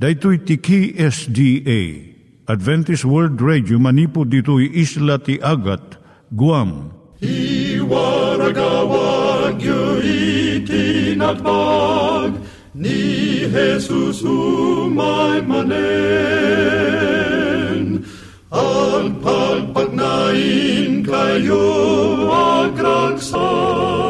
Daitui tiki SDA Adventist World Radio manipud ditui isla ti Agat Guam. I waragawag yu itinatpag ni Jesus umay manen al pagpagnain kayo agkansak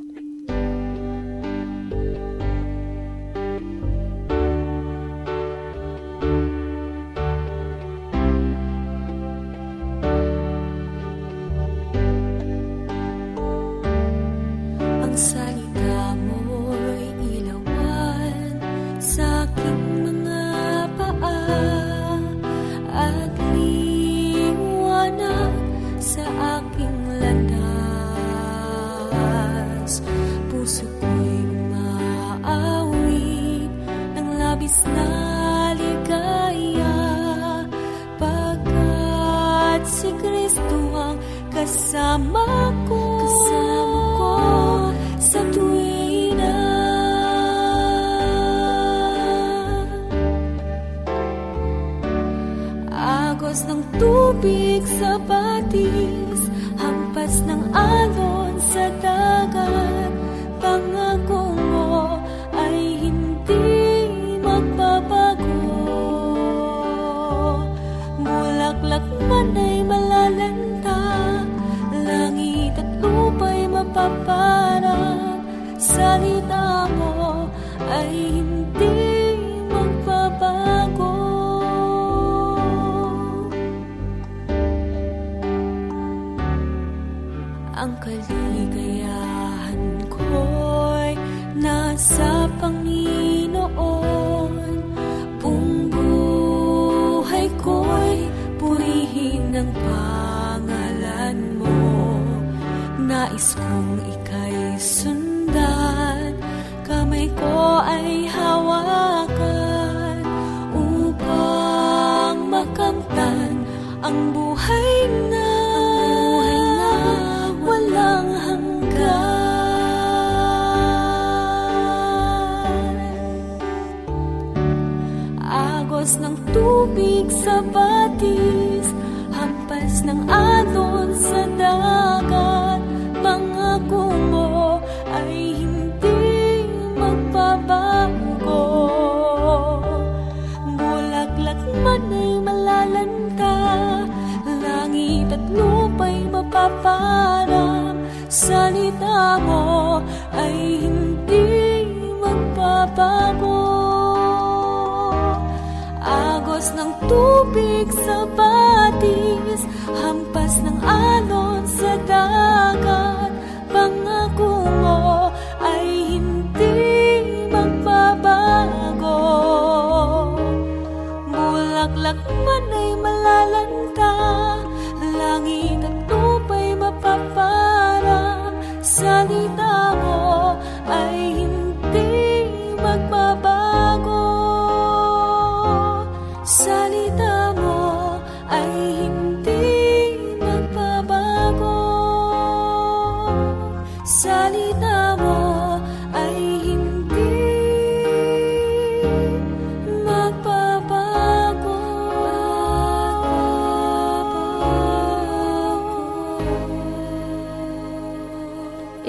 Kasama ko. Kasama ko sa tuwing na Agos ng tubig sa batis Hampas ng ng pangalan mo. Nais kong ika'y sundan. Kamay ko ay hawakan Upang makamtan ang buhay na walang hanggan. Agos ng tubig sa batis at lupa'y mapaparang Salita mo ay hindi magbabago. Agos ng tubig sa batis Hampas ng alon sa dagat. Pangako mo ay hindi magbabago. Bulaklak man ay malalan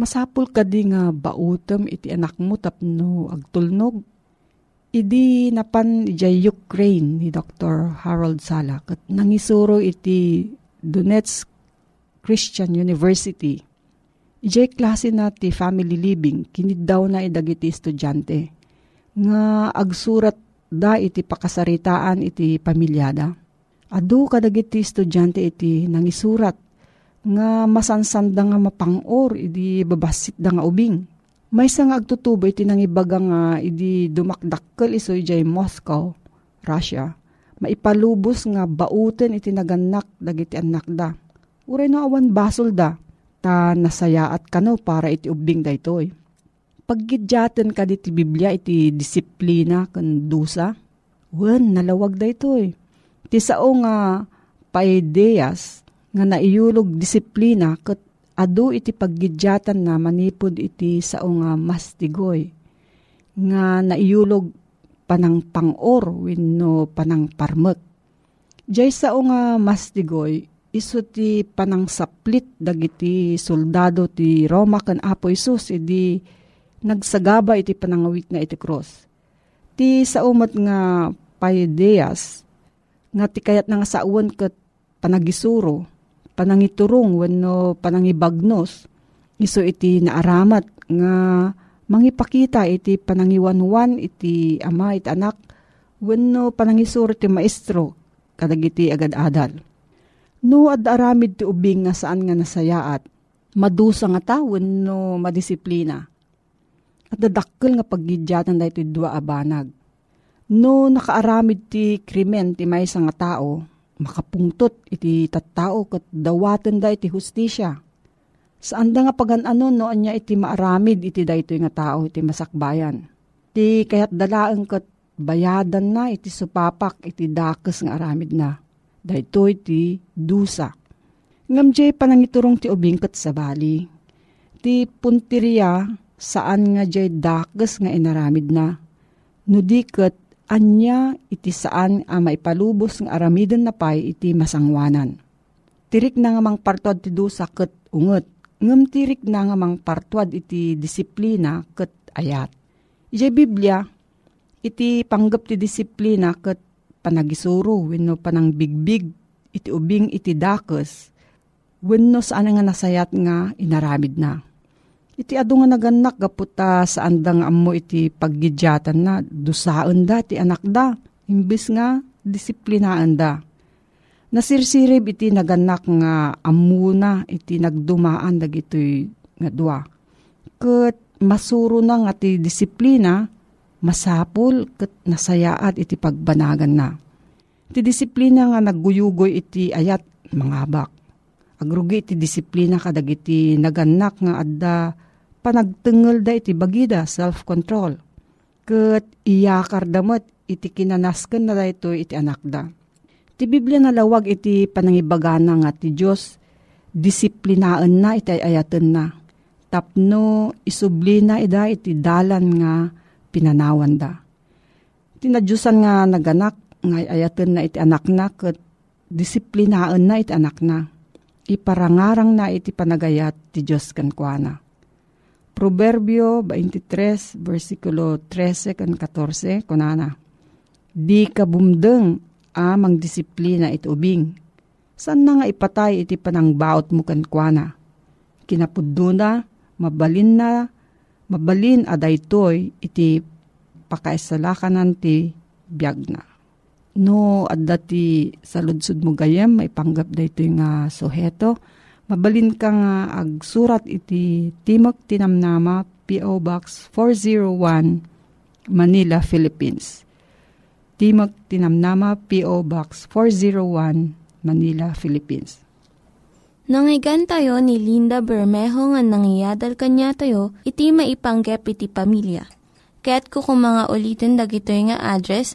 Masapul ka di nga bautem iti anak mo tapno agtulnog. Idi napan ijay Ukraine ni Dr. Harold Salak at nangisuro iti Donetsk Christian University. Ijay klase na ti family living, kinid daw na idagiti estudyante. Nga agsurat da iti pakasaritaan iti pamilyada. Adu kadagiti estudyante iti nangisurat nga masansanda nga mapangor idi babasit da nga ubing. May nga agtutubo iti nangibaga nga idi dumakdakkel iso ijay Moscow, Russia. Maipalubos nga bauten iti naganak dagiti anak da. Uray no awan basol da, ta nasaya at kano para iti ubing da itoy. Paggidyaten ka iti Biblia iti disiplina kan dusa, wen nalawag da itoy. Ti sao nga paideyas nga naiyulog disiplina ket adu iti paggidyatan na manipod iti sao nga mastigoy nga naiyulog panang pangor wenno panang parmek. Diyay sao nga mastigoy iso ti panang saplit dagiti soldado ti Roma kan Apo Isus idi nagsagaba iti panangawit na iti cross. Ti saumat nga paideas nga ti kayat nga sauan ket panagisuro panangiturong wenno panangibagnos iso iti naaramat nga mangipakita iti panangiwanwan iti ama iti anak wenno panangisuro ti maestro kadagiti agad-adal. No ad aramid ti ubing nga saan nga nasayaat madusa nga tao wenno madisiplina. At dadakkel nga paggidyatan da iti dua abanag. No nakaaramid ti krimen ti maysa nga tao, makapungtot iti tattao kat dawaten da iti hustisya. Saan da nga pagan-ano no anya iti maaramid iti daytoy nga tao iti masakbayan. Ti kayat dalaeng kat bayadan na iti supapak iti dakes nga aramid na. Daytoy ti dusa. Ngam jay panangiturong ti ubing kat sa bali. Ti punteriya saan nga jay dakes nga inaramid na. Nudiket anya iti saan a maipalubos nga aramiden na pay iti masangwanan. Tirik na nga mang partuad ti dusa ket unget. Ngem tirik na nga mang partuad iti disiplina ket ayat. Iti Biblia, iti panggap ti disiplina ket panagisuro wenno panang bigbig iti ubing iti dakes wenno saan nga nasayat nga inaramid na. Iti adu nga naganak gaputa saan da nga ammo iti paggidyatan na dusaan da ti anak da imbis nga disiplinaan da. Nasirsirib iti naganak nga amuna iti nagdumaan dagitoy nga dua. Ket masuro na nga ti disiplina masapul ket nasayaat iti pagbanagan na. Iti disiplina nga nagguyugoy iti ayat mangabak. Agrugi iti disiplina kadagiti naganak nga adda panagtengel da iti bagida self-control. Ket iyakar damat iti kinanasken na da ito iti anak da. Ti Biblia nalawag iti panangibagana nga ti Diyos disiplinaan na iti ayaten na. Tapno isubli na ida iti dalan nga pinanawan da. Tinadyusan nga naganak nga ayaten na iti anak na ket disiplinaan na iti anak na. Iparangarang na iti panagayat ti Diyos kankwana. Proverbio 23, versikulo 13 kan 14, kunana. Di ka bumdeng amang disiplina iti ubing. San na nga ipatay iti panangbaot mo kankwana? Kinapuddo na, mabalin na, mabalin aday toy iti pakaisalakan ti biyag na. No, adda ti saludsud mo gayem, may panggap da ito nga suheto. Mabalin ka nga agsurat iti Timok Tinamnama, P.O. Box 401, Manila, Philippines. Timok Tinamnama, P.O. Box 401, Manila, Philippines. Nangyigan tayo ni Linda Bermejo nga nangyadal kanya tayo, iti maipanggep iti pamilya. Kaya't kukumanga ulitin dagito nga address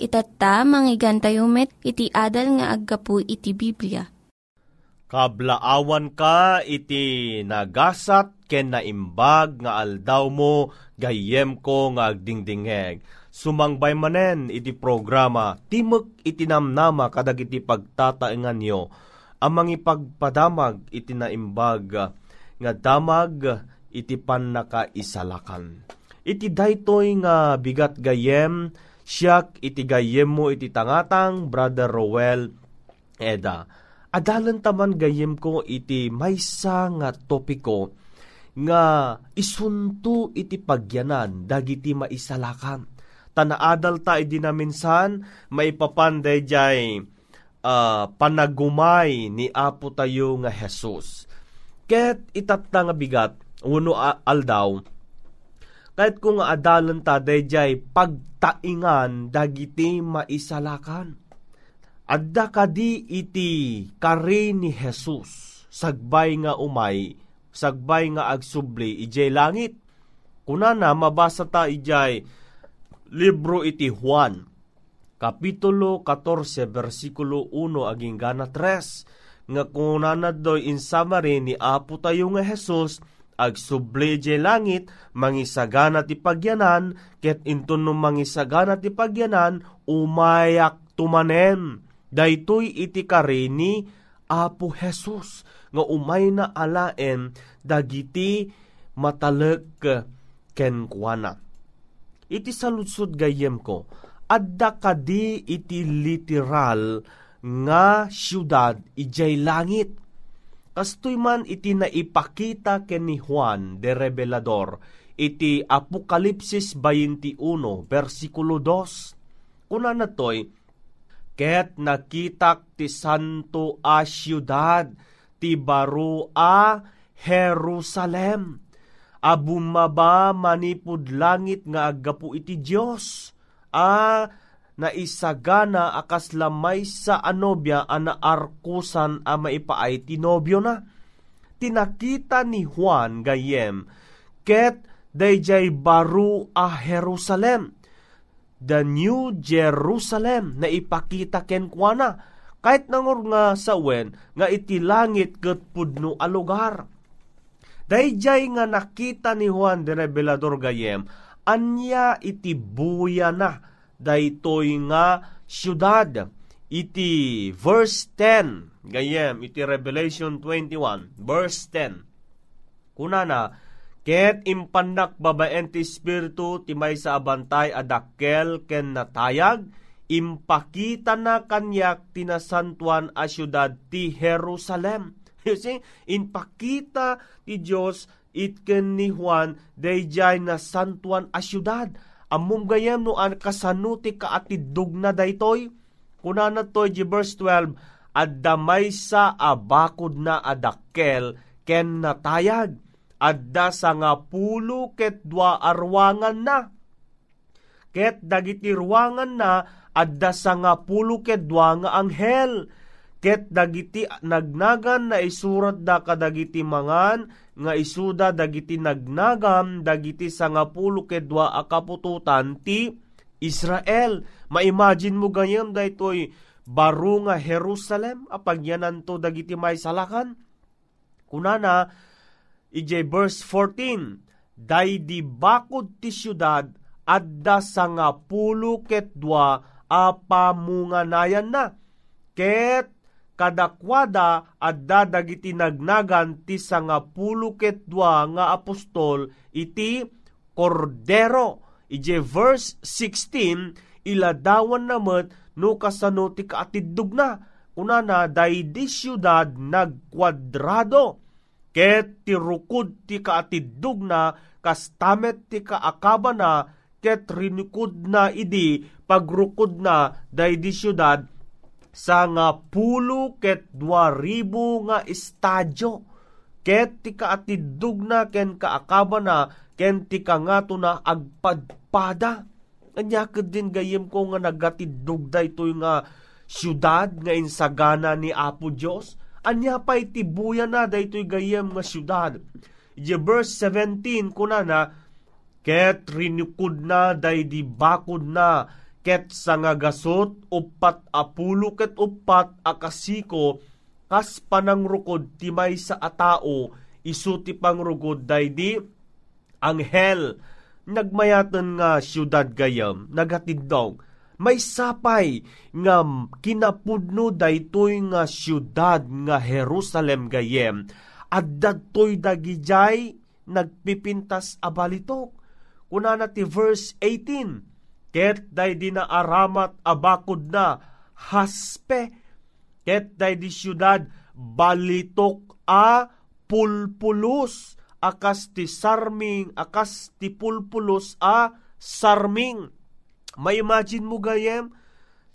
Itatta, manggigan tayo met, iti adal nga aggapu iti Biblia. Kablaawan ka iti nagasat ken naimbag nga aldaw mo gayem ko nga agdingdingeg. Sumangbay manen iti programa Timok iti namnama kadag iti pagtataengan nyo amang ipagpadamag iti naimbag nga damag iti panakaisalakan. Iti daytoy nga bigat gayem, siyak iti gayem mo iti tangatang Brother Rowell Eda. Adalan taman gayem ko iti maysa nga topiko nga isunto iti pagyanan dagiti maisalakan. Tanaadal ta idi na minsan maipapanday jay uh, panagumay ni Apo tayo nga Jesus Ket itat nga bigat, uno aldaw, kahit kung adalan ta dayjay pagtaingan dagiti maisalakan. Adda kadi iti kari ni Jesus, sagbay nga umay, sagbay nga agsubli, ijay langit. Kunana, mabasa ta ijay libro iti Juan, Kapitulo 14, versikulo 1, aging gana 3 nga kunanad doy in summary ni Apo tayo nga Jesus ag subleje langit mangisagana ti pagyanan ket inton no mangisagana ti pagyanan umayak tumanen daytoy iti kare ni Apo Jesus nga umay na alaen dagiti matalek ken kuana. Iti saludsod gayem ko, adda kadi iti literal nga syudad ijay langit. Kastoy man iti naipakita ken ni Juan de Revelador iti Apokalipsis 21 versikulo 2. Kuna na toy, ket nakitak ti santo a syudad ti baro a Jerusalem. Abumaba manipud langit nga agapu iti Dios. A na isagana akas lamay sa anobya ana arkusan a maipaay tinobyo na. Tinakita ni Juan gayem, ket dayjay baru a Jerusalem, the New Jerusalem na ipakita ken kuana, kahit nangor nga sa wen, nga iti langit ket pudno a lugar. Dayjay nga nakita ni Juan de Revelador gayem, anya iti buya na, daytoy nga syudad. Iti verse 10, gayem, iti Revelation 21, verse 10. Kuna na, ket impandak babaen ti Espiritu ti may sa abantay adakkel ken natayag, impakita na kanyak tinasantuan a syudad ti Jerusalem. You see, impakita ti Diyos itken ni Juan dayjay na santuan a syudad Amum gayam no an kasanuti ka atidug na daytoy. Kunana to di verse 12, at damay sa abakod na adakkel ken natayag. Adda sa nga pulo ket dua arwangan na. Ket dagiti ruwangan na adda sa nga pulo ket dua nga anghel. Ket dagiti nagnagan na isurat da kadagiti mangan nga isuda dagiti nagnagam dagiti sangapulo kedwa akapututan ti Israel. Ma-imagine mo ganyan daytoy baro nga Jerusalem apagyanan to dagiti may salakan. Kunana, ije verse 14, Day di bakod ti syudad, adda sa nga pulo ket dua a pamunganayan na. Ket kadakwada adda dagiti nagnagan ti sa nga pulo ket dua nga apostol iti kordero. Ije verse 16, iladawan namet no kasano ti kaatidug na. Kunana, day di syudad nagkwadrado. Ket ti rukod ti kaatidug na kastamet ti kaakaba na ket rinikod na idi pagrukod na day di syudad sa nga pulo ket dua ribu nga estadyo. Ket ti kaatidug na ken kaakaba na ken ti kangato na agpadpada. Anya din gayem ko nga nagatidug daytoy nga syudad nga insagana ni Apo Dios anya pa itibuya na daytoy gayem nga syudad. Ije verse 17 kuna na, Ket rinukod na day di bakod na, ket sa nga gasot, upat apulo ket upat akasiko, kas panangrukod timay sa atao, isu ti pangrugod day di, anghel, nagmayaten nga syudad gayam, nagatidong, may sapay nga kinapudno daytoy nga syudad nga Jerusalem gayem, at dadtoy dagijay nagpipintas a balitok. Kuna na ti verse 18, Ket day di na aramat abakod na haspe, ket day di syudad balitok a pulpulos, akas ti sarming, akas ti pulpulos a sarming. May imagine mo gayem,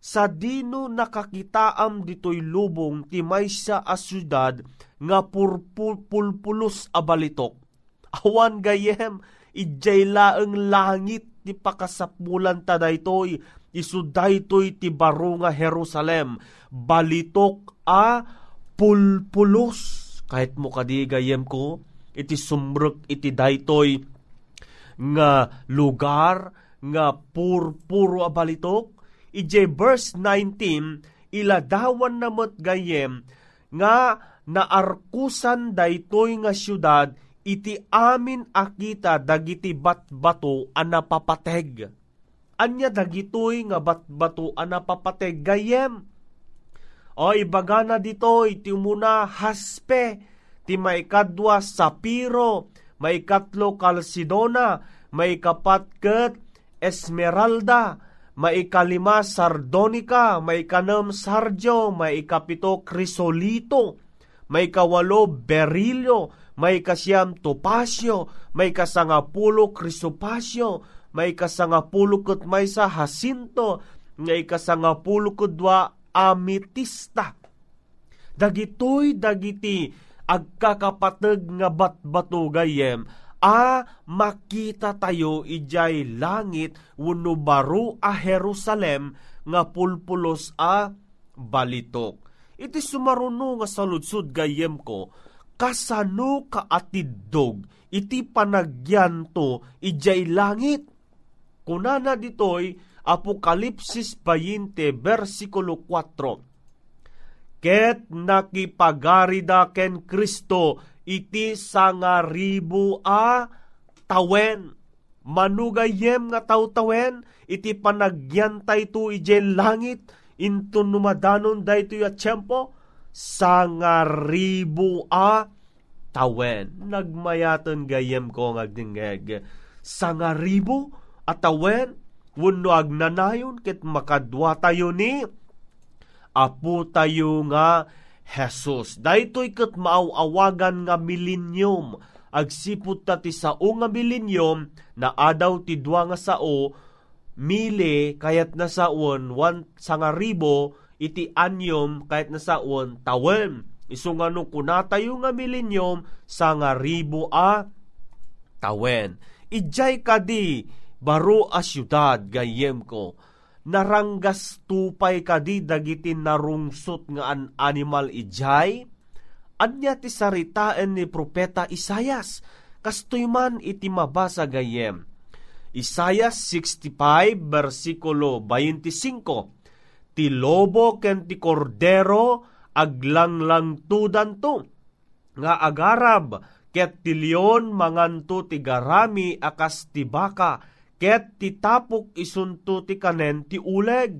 sa dino nakakitaam ditoy lubong ti maysa a syudad nga purpulpulos a balitok. Awan gayem, ijay laeng langit ti pakasapulan ta daytoy, isu daytoy ti baro nga Jerusalem, balitok a pulpulos. Kahit mo kadi gayem ko, iti sumrek iti daytoy nga lugar nga purpuro a balitok, ije verse 19, iladawan namot gayem nga naarkusan daytoy nga syudad iti amin akita dagiti batbato a napapateg. Anya dagitoy nga batbato a napapateg gayem. O ibagana ditoy ti umuna haspe, ti maikadwa sapiro, maikatlo kalsidona, maikapat ket esmeralda, maikalima sardonica, maikanam sardio, maikapito krisolito, may kawalo berilyo, may kasiyam topasyo, may kasangapulo krisopasyo, may kasangapulo ket may sa hasinto, may kasangapulo kudwa ametista. Dagitoy dagiti agkakapateg nga batbato gayem a makita tayo ijay langit wenno baro a Jerusalem nga pulpulos a balitok. Iti sumaruno nga saludsud gayem ko, kasano ka atiddog, iti panagyanto, ijay langit. Kunana ditoy, Apokalipsis 20, versikulo 4. Ket nakipagarida ken Kristo, iti sangaribu a tawen. Manugayem nga tawtawen, iti panagyantay to ijay langit, into numadanon dayto ya tiyempo, sangaribu a tawen. Nagmayaton gayem ko ngagdingeg. Sangaribu a tawen, wano agnanayon ket makadwa tayo ni apo tayo nga Jesus. Daytoy ket maawagan nga milenium. Agsipot ta ti sao nga milenium na adaw ti dua nga sao mile kayat na saon one sangaribo iti anyom kayat na saon tawen. Isu nga no kunatayo nga milenium sangaribo a tawen. Ijay kadi baro a syudad gayem ko naranggas tupay kadi dagiti narungsot nga an animal ijay anya ti saritaan ni propeta Isayas kastoy man iti mabasa gayem Isayas 65 versikulo 25 Ti lobo ken ti kordero aglanglang tudan to. Nga agarab ket tilyon manganto ti garami akas ti baka ket ti tapok isunto ti kanen ti uleg.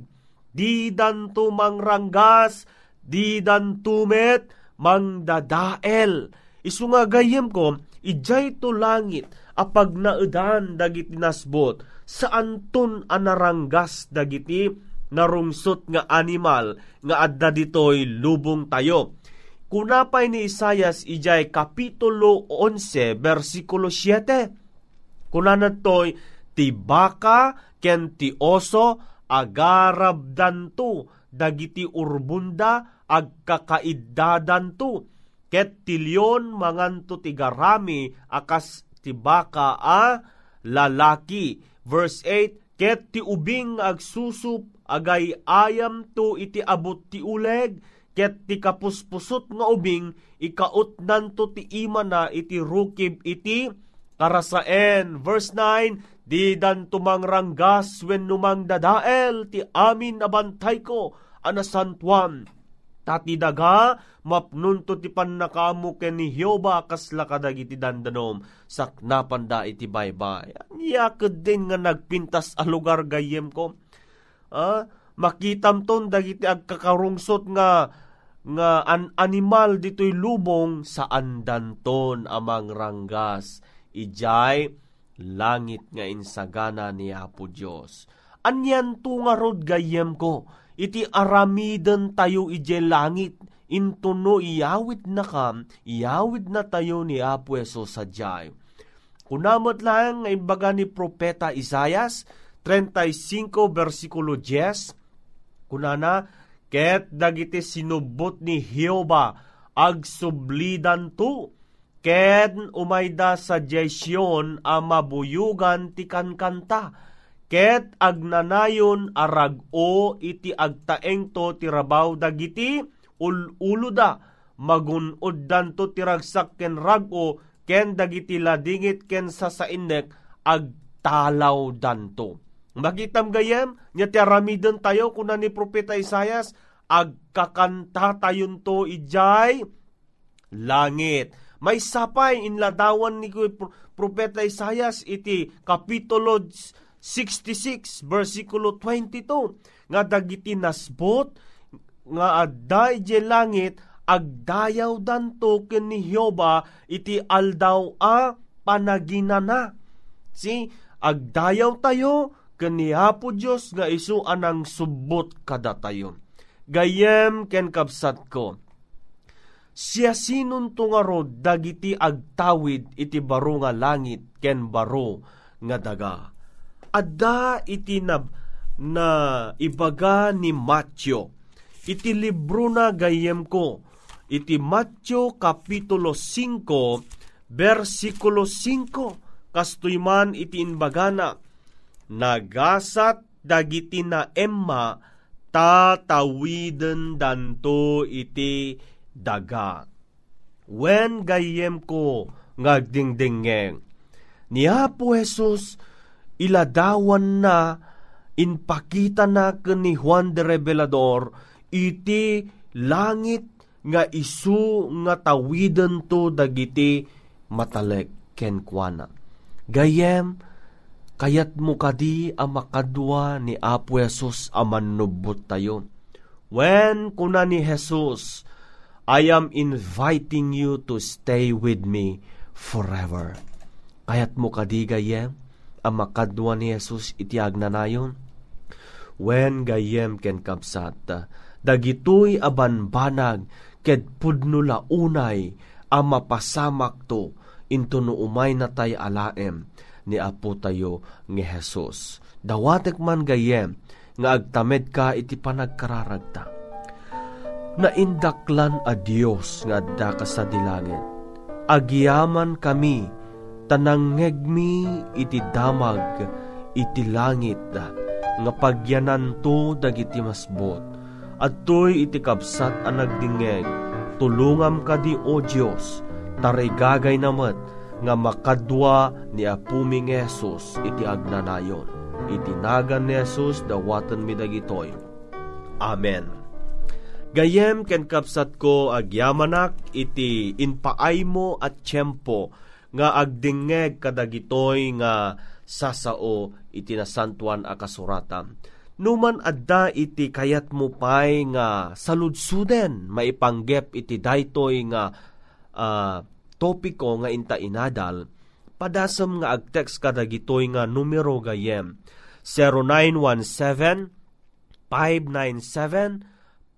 Di danto mangranggas di danto met mangdadael. Isu nga gayem ko ijay to langit apag naedan dagiti nasbot saan ton anaranggas dagiti narungsot nga animal nga adda ditoy lubong tayo. Kunapay ni Isayas ijay kapitulo 11 versikulo 7. Kunanan toy ti baka ken ti oso agarab danto dagiti urbunda ag kakaiddadan to ket tilyon manganto ti garami akas ti baka a lalaki. Verse 8 ket ti ubing agsusup agay ayam to iti abot ti uleg ket ti kapuspusot nga ubing ikaot nanto ti ima na iti rukib iti karasaen. Verse 9, Di dan tumangranggas wen numang dadael ti amin abantay ko anasantuan. Tati daga mapnunto ti pannakamu ken ni Hioba kasla kadagiti dandanom saknapan da iti baybay. Yakad din nga nagpintas a lugar gayem ko. Ah, makitam ton dagiti agkakarungsot nga nga an animal dito'y lubong sa andanton amang ranggas. Ijay langit nga insagana ni Apo Diyos. Anyan tu nga rod gayem ko, iti aramiden tayo ije langit, intuno iyawid na kam, iyawid na tayo ni Apo Eso sa jay. Kunamot lang nga imbaga ni Propeta Isayas, 35 versikulo 10, kunana, Ket dagiti sinubot ni Hioba ag sublidan tu. Ket umayda sa jesyon a mabuyugan ti kankanta. Ket agnanayon arag o iti agtaeng to ti rabaw dagiti ululuda magunod danto ti ragsak ken rago ken dagiti ladingit ken sasainek agtalaw danto Magitam gayem, nya ti aramiden tayo kuna ni Propeta Isayas, agkakanta tayon to ijay langit. May sapay inladawan ni Propeta Isayas iti Kapitulo 66, versikulo 22, nga dagiti nasbot, nga adday je langit, agdayaw danto ken ni Hioba iti aldaw a panaginana. Si, agdayaw tayo, kanihapo Diyos nga isu anang subot kada tayo. Gayem ken kapsat ko, siya sinon tungaro dagiti agtawid iti baro nga langit ken baro nga daga. Adda iti na, na ibaga ni Matyo. Iti libro na gayem ko. Iti Matyo Kapitulo 5 versikulo 5 kastoy man iti inbagana nagasat dagiti na emma tatawiden danto iti daga. When gayem ko ngagdingdingeng, ni Apo Jesus iladawan na inpakita na ni Juan de Revelador iti langit nga isu nga tawiden to dagiti matalek kenkwana. Gayem, Kayat mo kadi ang makadwa ni Apo Jesus aman nubot tayo. When kuna ni Jesus, I am inviting you to stay with me forever. Kayat mo kadi gayem, ang makadwa ni Jesus itiag na nayon. When gayem ken kapsat, dagitoy aban banag, ket pudno unay, ang mapasamak to, into no umay na tay alaem, ni Apo tayo nga Jesus. Dawatek man gayem, nga agtamed ka iti panagkararagta. Naindaklan a Dios nga adda ka sa dilangit. Agiyaman kami, tanangegmi iti damag, iti langit, nga pagyanan to dagiti masbot. At to'y iti kapsat ang nagdingeg, tulungam ka di o Diyos, tarigagay namat, nga makadwa ni apuming Jesus iti agnanayon. Itinagan ni Jesus dawatan mi dagitoy. Amen. Gayem ken kapsat ko agyamanak iti inpaay mo at tiyempo nga agdingeg kadagitoy nga sasao iti nasantuan a kasurata. Numan adda iti kayat mo pay nga saludsuden maipanggep iti daytoy nga uh, topiko nga inta inadal padasem nga agtext kadagitoy nga numero gayem 0917 597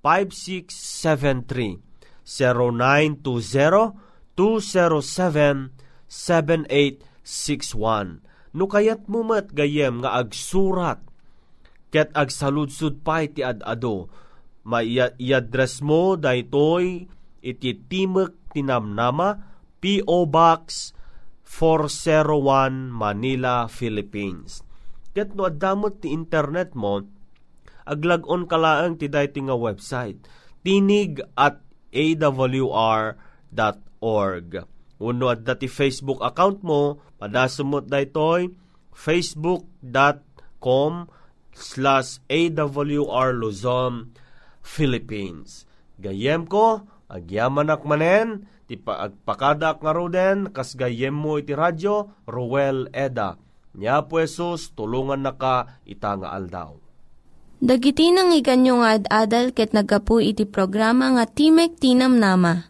5673 0920 207 7861. Nukayat mo mat gayem nga agsurat. Ket agsaludsud pay ti adado. Maiadres mo daytoy iti Timek Tinamnama PO Box 401 Manila, Philippines. Ket no addamot ti internet mo aglagon kalaang ti daytoy nga website tinig at awr.org Uno at dati Facebook account mo, padasumot daytoy facebook.com slash awr Luzon, Philippines. Gayem ko, agyaman manen, ti agpakadak nga roden, kas gayem mo iti radyo, Ruel Eda. Nya po Jesus, tulungan na ka itanga aldaw. Dagiti nang iganyo nga ad-adal ket nagapu iti programa nga Timek Tinam Nama.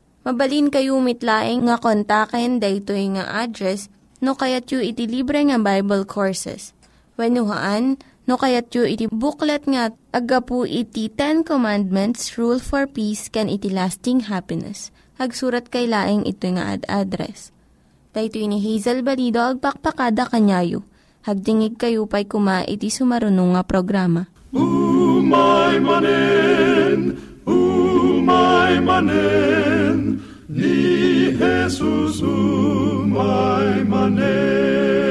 Mabalin kayo mitlaeng nga kontaken daytoy nga address no kayat yu iti libre nga Bible Courses. When no kayat yu iti booklet nga agapu iti Ten Commandments, Rule for Peace, can iti lasting happiness. Hagsurat kay laeng ito nga ad address. Daytoy ni Hazel Balido agpakpakada kanyayo. Hagdingig kayo pa'y kuma iti sumarunong nga programa. Umay manen, umay manen, ni Jesus umay manen.